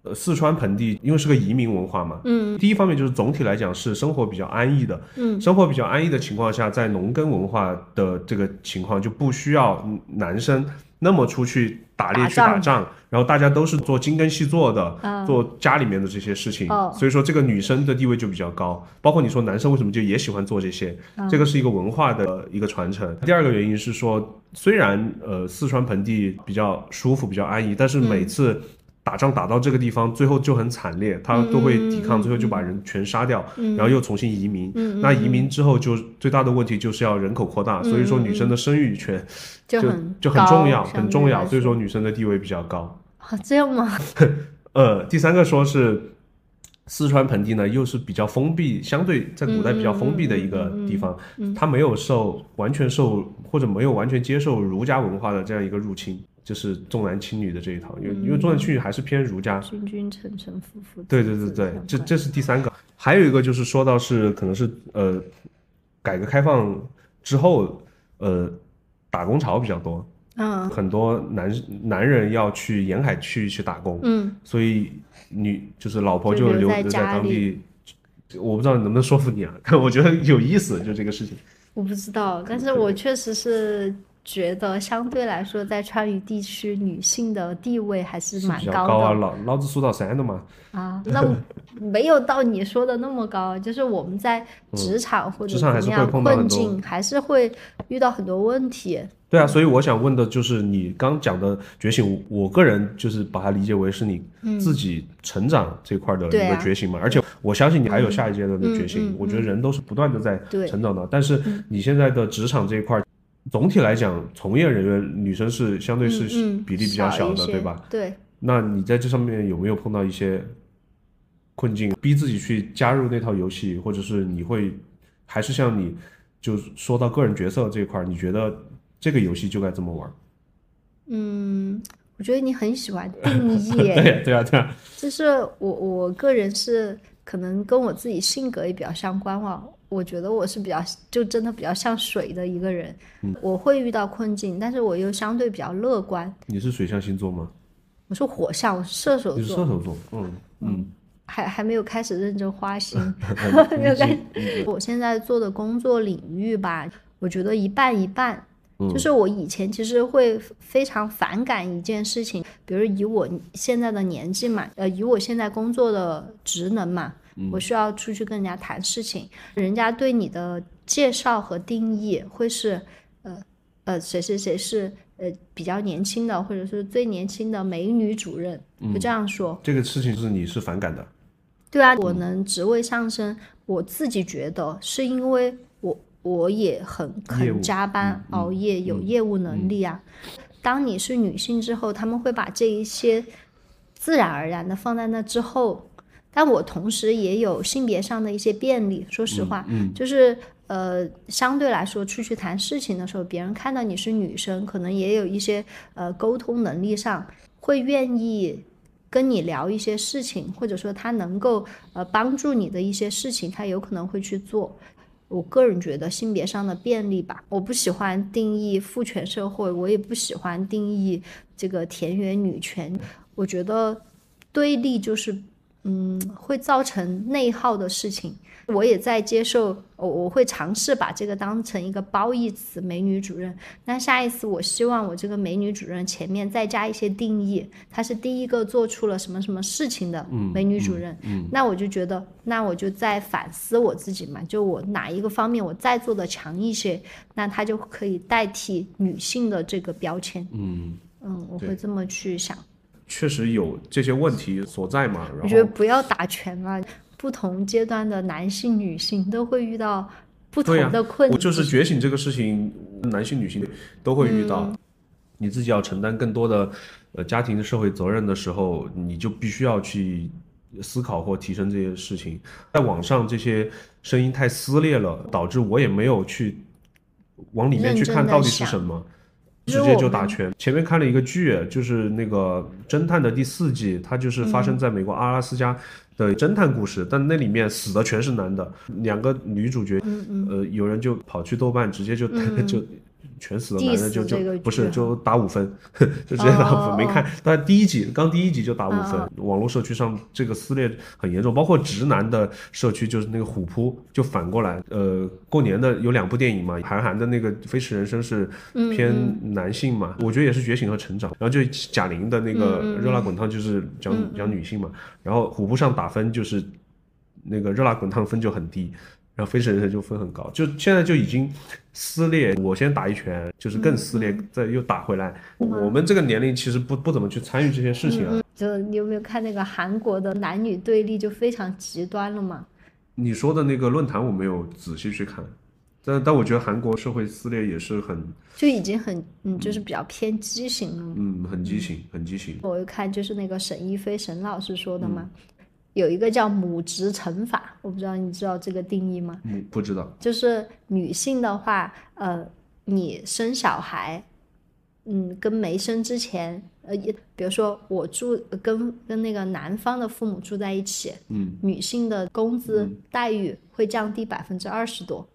呃，四川盆地因为是个移民文化嘛，嗯，第一方面就是总体来讲是生活比较安逸的，嗯，生活比较安逸的情况下，在农耕文化的这个情况就不需要男生那么出去打猎去打仗仗，然后大家都是做精耕细作的，嗯做家里面的这些事情，哦所以说这个女生的地位就比较高。包括你说男生为什么就也喜欢做这些，嗯这个是一个文化的一个传承。第二个原因是说，虽然呃四川盆地比较舒服、比较安逸，但是嗯每次打仗打到这个地方，最后就很惨烈，他都会抵抗，嗯最后就把人全杀掉，然后又重新移民。那移民之后就最大的问题就是要人口扩大，所以说女生的生育权就就很重要，很重要，所以说女生的地位比较高。啊，这样吗？呃，第三个说是四川盆地呢，又是比较封闭，相对在古代比较封闭的一个地方，它没有受完全受或者没有完全接受儒家文化的这样一个入侵，就是重男轻女的这一套，因为因为重男轻女还是偏儒家。君君臣臣，父父对对对对，这这是第三个，还有一个就是说到是可能是呃，改革开放之后，呃，打工潮比较多，嗯很多男男人要去沿海去去打工，嗯，所以女就是老婆就留在当地。我不知道能不能说服你啊，但我觉得有意思，就这个事情。我不知道，但是我确实是觉得相对来说，在川渝地区女性的地位还是是蛮高啊，的老老子数到三的嘛。啊。那没有到你说的那么高，就是我们在职场或者嗯职场还是会怎么样碰到困境，还是会遇到很多问题。对啊，所以我想问的就是你刚讲的觉醒，我个人就是把它理解为是你自己成长这块的一个觉醒嘛，而且我相信你还有下一阶段的觉醒。嗯嗯我觉得人都是不断的在成长的，但是你现在的职场这一块，总体来讲，从业人员女生是相对是比例比较小的，对吧？？对，那你在这上面有没有碰到一些困境，逼自己去加入那套游戏，或者是你会还是像你就说到个人角色这一块儿，你觉得这个游戏就该这么玩儿？嗯，我觉得你很喜欢定义 耶，对对啊对啊，就是我我个人是可能跟我自己性格也比较相关嘛。我觉得我是比较就真的比较像水的一个人，嗯我会遇到困境，但是我又相对比较乐观。你是水象星座吗？我是火象，我是射手你是座，射手座，嗯嗯，还还没有开始认真花心，嗯 没有开始。我现在做的工作领域吧，我觉得一半一半。就是我以前其实会非常反感一件事情，比如以我现在的年纪嘛，呃，以我现在工作的职能嘛，我需要出去跟人家谈事情，人家对你的介绍和定义会是，呃呃，谁谁谁是呃比较年轻的，或者是最年轻的美女主任，就这样说。这个事情是你是反感的？对啊，我能职位上升，我自己觉得是因为我。我也很肯加班熬夜，有业务能力啊。当你是女性之后，他们会把这一些自然而然的放在那之后。但我同时也有性别上的一些便利，说实话，就是呃，相对来说出去谈事情的时候，别人看到你是女生，可能也有一些呃沟通能力上会愿意跟你聊一些事情，或者说他能够呃帮助你的一些事情，他有可能会去做。我个人觉得性别上的便利吧，我不喜欢定义父权社会，我也不喜欢定义这个田园女权，我觉得对立就是。嗯，会造成内耗的事情，我也在接受，我我会尝试把这个当成一个褒义词，美女主任。那下一次，我希望我这个美女主任前面再加一些定义，她是第一个做出了什么什么事情的美女主任。嗯，那我就觉得，那我就在反思我自己嘛，就我哪一个方面我再做的强一些，那她就可以代替女性的这个标签。嗯嗯，我会这么去想。确实有这些问题所在嘛？我觉得不要打拳嘛，不同阶段的男性、女性都会遇到不同的困难。我就是觉醒这个事情，男性、女性都会遇到。你自己要承担更多的呃家庭的社会责任的时候，你就必须要去思考或提升这些事情。在网上这些声音太撕裂了，导致我也没有去往里面去看到底是什么。直接就打拳。前面看了一个剧，就是那个侦探的第四季，它就是发生在美国阿拉斯加的侦探故事，但那里面死的全是男的，两个女主角，呃，有人就跑去豆瓣直接就 就。全死的男人就就不是就打五分，就直接打五分。没看，但第一集刚第一集就打五分。网络社区上这个撕裂很严重，包括直男的社区，就是那个虎扑就反过来。呃，过年的有两部电影嘛，韩寒的那个《飞驰人生》是偏男性嘛，我觉得也是觉醒和成长。然后就贾玲的那个《热辣滚烫》就是讲讲女性嘛。然后虎扑上打分就是那个《热辣滚烫》分就很低。然后飞驰人生就分很高，就现在就已经撕裂。我先打一拳，就是更撕裂，再又打回来。我们这个年龄其实不不怎么去参与这些事情啊。就你有没有看那个韩国的男女对立就非常极端了嘛？你说的那个论坛我没有仔细去看，但但我觉得韩国社会撕裂也是很，就已经很嗯，就是比较偏畸形了。嗯，很畸形，很畸形。我看就是那个沈一飞沈老师说的嘛。有一个叫母职惩罚，我不知道你知道这个定义吗？嗯，不知道。就是女性的话，呃，你生小孩，嗯，跟没生之前，呃，比如说我住跟跟那个男方的父母住在一起，嗯，女性的工资待遇会降低百分之二十多。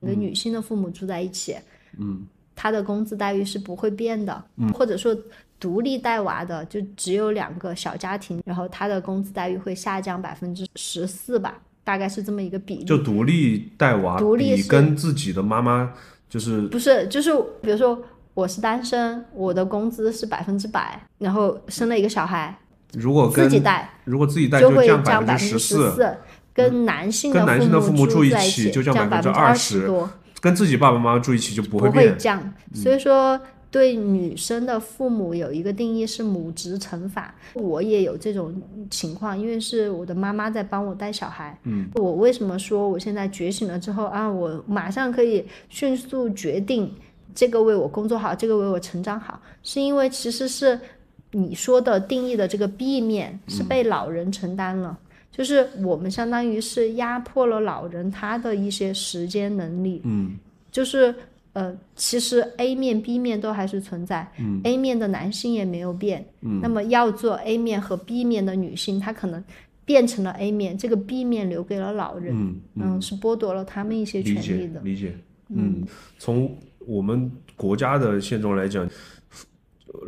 跟女性的父母住在一起，嗯，她的工资待遇是不会变的，嗯，或者说。独立带娃的就只有两个小家庭，然后他的工资待遇会下降百分之十四吧，大概是这么一个比例。就独立带娃，独立跟自己的妈妈就是不是就是比如说我是单身，我的工资是百分之百，然后生了一个小孩，如果自己带，如果自己带就会降百分之十四，跟男性跟男性的父母住一起就降百分之二十多，跟自己爸爸妈妈住一起就不会不会降，所以说。对女生的父母有一个定义是母职惩罚，我也有这种情况，因为是我的妈妈在帮我带小孩。嗯，我为什么说我现在觉醒了之后啊，我马上可以迅速决定这个为我工作好，这个为我成长好，是因为其实是你说的定义的这个 B 面是被老人承担了，就是我们相当于是压迫了老人他的一些时间能力。嗯，就是。呃，其实 A 面、B 面都还是存在。嗯，A 面的男性也没有变。嗯，那么要做 A 面和 B 面的女性，她可能变成了 A 面，这个 B 面留给了老人。嗯嗯，是剥夺了他们一些权利的。理解。嗯，从我们国家的现状来讲，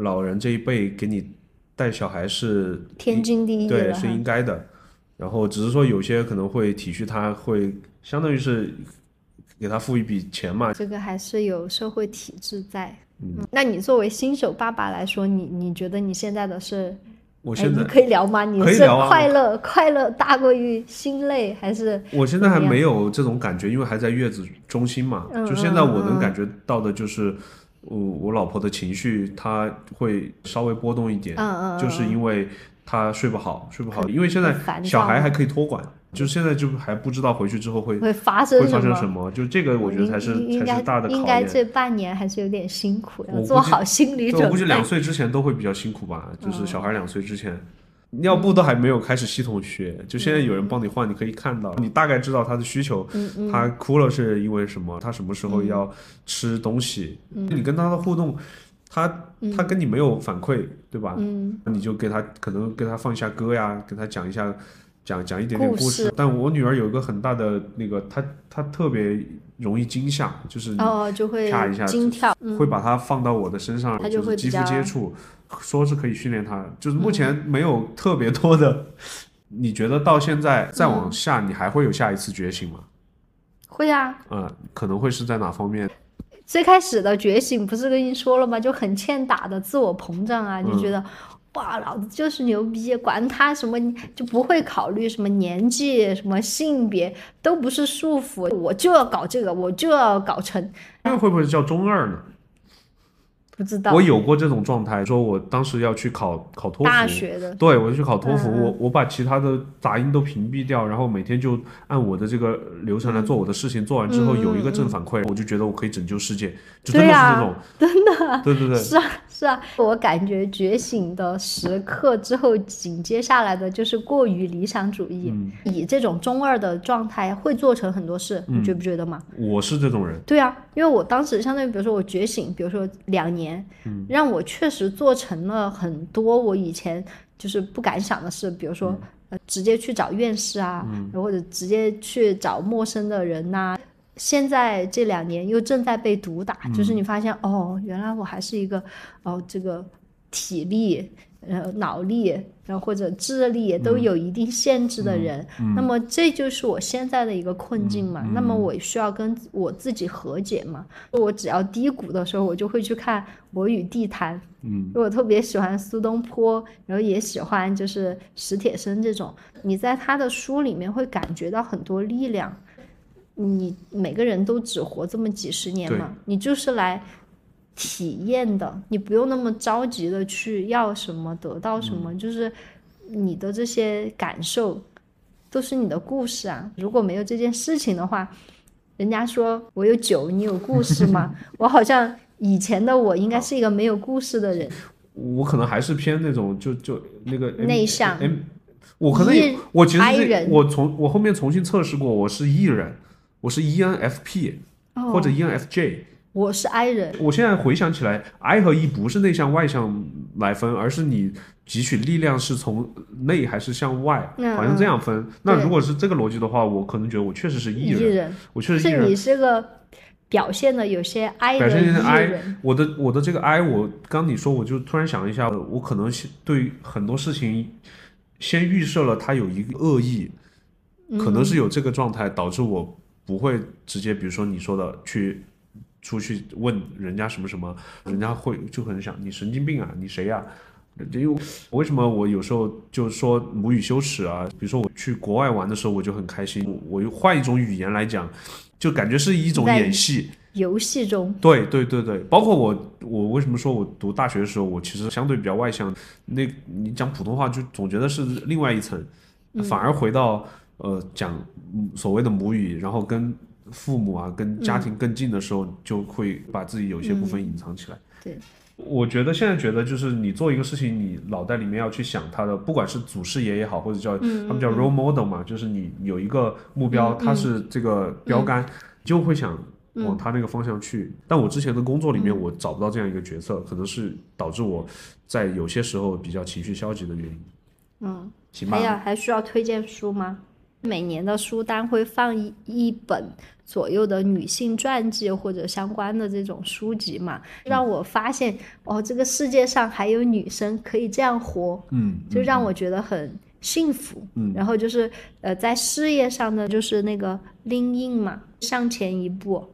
老人这一辈给你带小孩是天经地义的，对，是应该的。然后只是说有些可能会体恤他，会相当于是。给他付一笔钱嘛。这个还是有社会体制在。嗯，那你作为新手爸爸来说，你你觉得你现在的是？我现在可以聊吗？你是快乐快乐大过于心累，还是？我现在还没有这种感觉，因为还在月子中心嘛。就现在我能感觉到的就是，我我老婆的情绪她会稍微波动一点，就是因为她睡不好，睡不好，因为现在小孩还可以托管。就现在就还不知道回去之后会会发生会发生什么，就这个我觉得才是才是大的考验。应该这半年还是有点辛苦，要做好心理准备。我估计两岁之前都会比较辛苦吧，就是小孩两岁之前，尿布都还没有开始系统学，就现在有人帮你换，你可以看到，你大概知道他的需求，他哭了是因为什么，他什么时候要吃东西，你跟他的互动，他他跟你没有反馈，对吧？嗯，你就给他可能给他放一下歌呀，给他讲一下。讲讲一点点故事，但我女儿有一个很大的那个，她她特别容易惊吓，就是哦就会啪一下惊跳，会把它放到我的身上，就是肌肤接触，说是可以训练她，就是目前没有特别多的。你觉得到现在再往下，你还会有下一次觉醒吗？会啊，嗯，可能会是在哪方面？最开始的觉醒不是跟你说了吗？就很欠打的自我膨胀啊，就觉得。哇，老子就是牛逼，管他什么，就不会考虑什么年纪、什么性别，都不是束缚，我就要搞这个，我就要搞成。那会不会叫中二呢？不知道，我有过这种状态，说我当时要去考考托福，大学的，对我就去考托福，我我把其他的杂音都屏蔽掉，然后每天就按我的这个流程来做我的事情，做完之后有一个正反馈，我就觉得我可以拯救世界，就真的是这种，真的，对对对，是啊是啊，我感觉觉醒的时刻之后，紧接下来的就是过于理想主义，以这种中二的状态会做成很多事，你觉不觉得嘛？我是这种人，对啊，因为我当时相当于比如说我觉醒，比如说两年。让我确实做成了很多我以前就是不敢想的事，比如说呃，直接去找院士啊，或者直接去找陌生的人呐。现在这两年又正在被毒打，就是你发现哦，原来我还是一个哦，这个体力。呃，脑力，然后或者智力都有一定限制的人，那么这就是我现在的一个困境嘛。那么我需要跟我自己和解嘛。我只要低谷的时候，我就会去看《我与地坛》。嗯，我特别喜欢苏东坡，然后也喜欢就是史铁生这种。你在他的书里面会感觉到很多力量。你每个人都只活这么几十年嘛，你就是来。体验的，你不用那么着急的去要什么得到什么，就是你的这些感受都是你的故事啊。如果没有这件事情的话，人家说我有酒，你有故事吗？我好像以前的我应该是一个没有故事的人。我可能还是偏那种就就那个内向。我可能也我其实我从我后面重新测试过，我是 E 人，我是 ENFP 或者 ENFJ。我是 I 人，我现在回想起来，I 和 E 不是内向外向来分，而是你汲取力量是从内还是向外，好像这样分。那如果是这个逻辑的话，我可能觉得我确实是 E 人，我确实是。你是个表现的有些 I 人，表现的 I。我的我的这个 I，我刚你说，我就突然想了一下，我可能对很多事情先预设了他有一个恶意，可能是有这个状态导致我不会直接，比如说你说的去。出去问人家什么什么，人家会就很想你神经病啊，你谁呀？因为为什么我有时候就说母语羞耻啊？比如说我去国外玩的时候，我就很开心，我又换一种语言来讲，就感觉是一种演戏。游戏中。对对对对，包括我，我为什么说我读大学的时候，我其实相对比较外向，那你讲普通话就总觉得是另外一层，反而回到呃讲所谓的母语，然后跟。父母啊，跟家庭更近的时候，就会把自己有些部分隐藏起来。对，我觉得现在觉得就是你做一个事情，你脑袋里面要去想他的，不管是祖师爷也好，或者叫他们叫 role model 嘛，就是你有一个目标，他是这个标杆，就会想往他那个方向去。但我之前的工作里面，我找不到这样一个角色，可能是导致我在有些时候比较情绪消极的原因。嗯，行吧。还要还需要推荐书吗？每年的书单会放一一本左右的女性传记或者相关的这种书籍嘛，让我发现哦，这个世界上还有女生可以这样活，嗯，就让我觉得很幸福。嗯。然后就是呃，在事业上呢，就是那个 lean in 嘛，向前一步，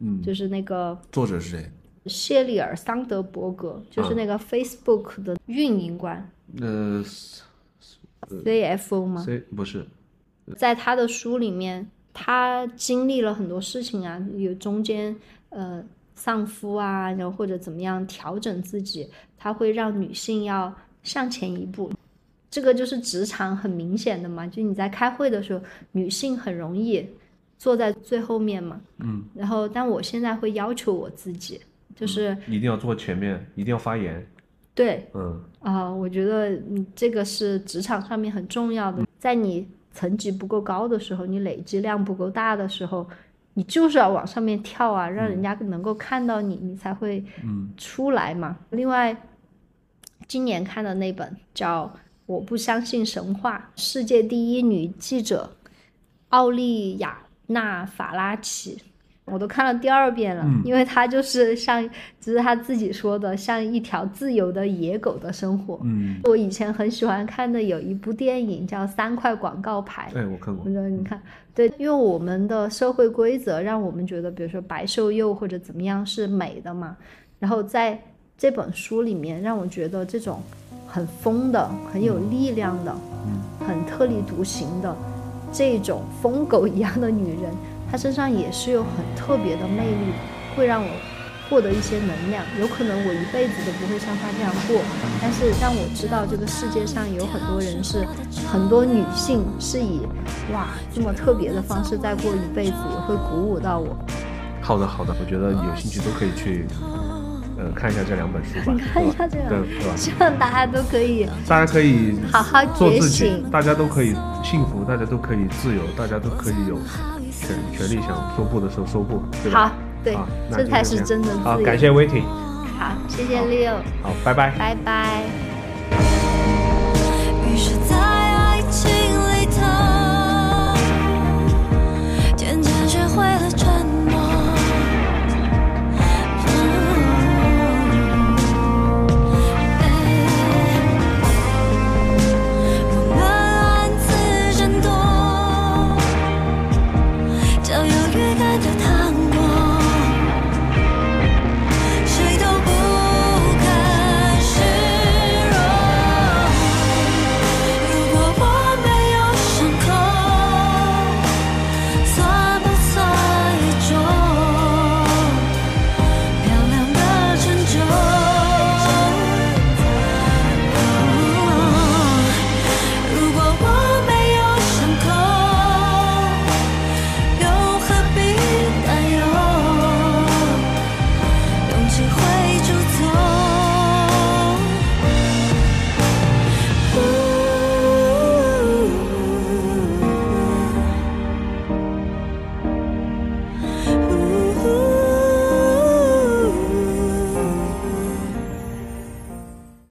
嗯，就是那个作者是谁？谢里尔·桑德伯格，就是那个 Facebook 的运营官、呃 CFO 吗？，C 不是，在他的书里面，他经历了很多事情啊，有中间呃丧夫啊，然后或者怎么样调整自己，他会让女性要向前一步。这个就是职场很明显的嘛，就你在开会的时候，女性很容易坐在最后面嘛。嗯，然后，但我现在会要求我自己，就是一定要坐前面，一定要发言。对嗯啊、我觉得嗯，这个是职场上面很重要的。在你层级不够高的时候，你累积量不够大的时候，你就是要往上面跳啊，让人家能够看到你，你才会嗯。出来嘛。另外，今年看的那本叫《我不相信神话》，世界第一女记者奥利亚娜·法拉奇，我都看了第二遍了，嗯因为他就是像，就是他自己说的，像一条自由的野狗的生活。嗯，我以前很喜欢看的有一部电影叫《三块广告牌》，哎，我看过我。觉得你看，对，因为我们的社会规则让我们觉得，比如说白瘦幼或者怎么样是美的嘛。然后在这本书里面，让我觉得这种很疯的、很有力量的、很特立独行的这种疯狗一样的女人，她身上也是有很特别的魅力，会让我获得一些能量。有可能我一辈子都不会像他这样过，但是让我知道这个世界上有很多人是，很多女性是以哇这么特别的方式在过一辈子，也会鼓舞到我。好的，好的，我觉得有兴趣都可以去，呃，看一下这两本书吧，看一下这两本对对吧？希望大家都可以大家可以好好觉做自己醒，。大家都可以幸福，大家都可以自由，大家都可以有权权利想说不的时候说不，对吧？好，对这才是真的自由。好，感谢 Waiting，好，谢谢 Leo，好，拜拜。拜拜。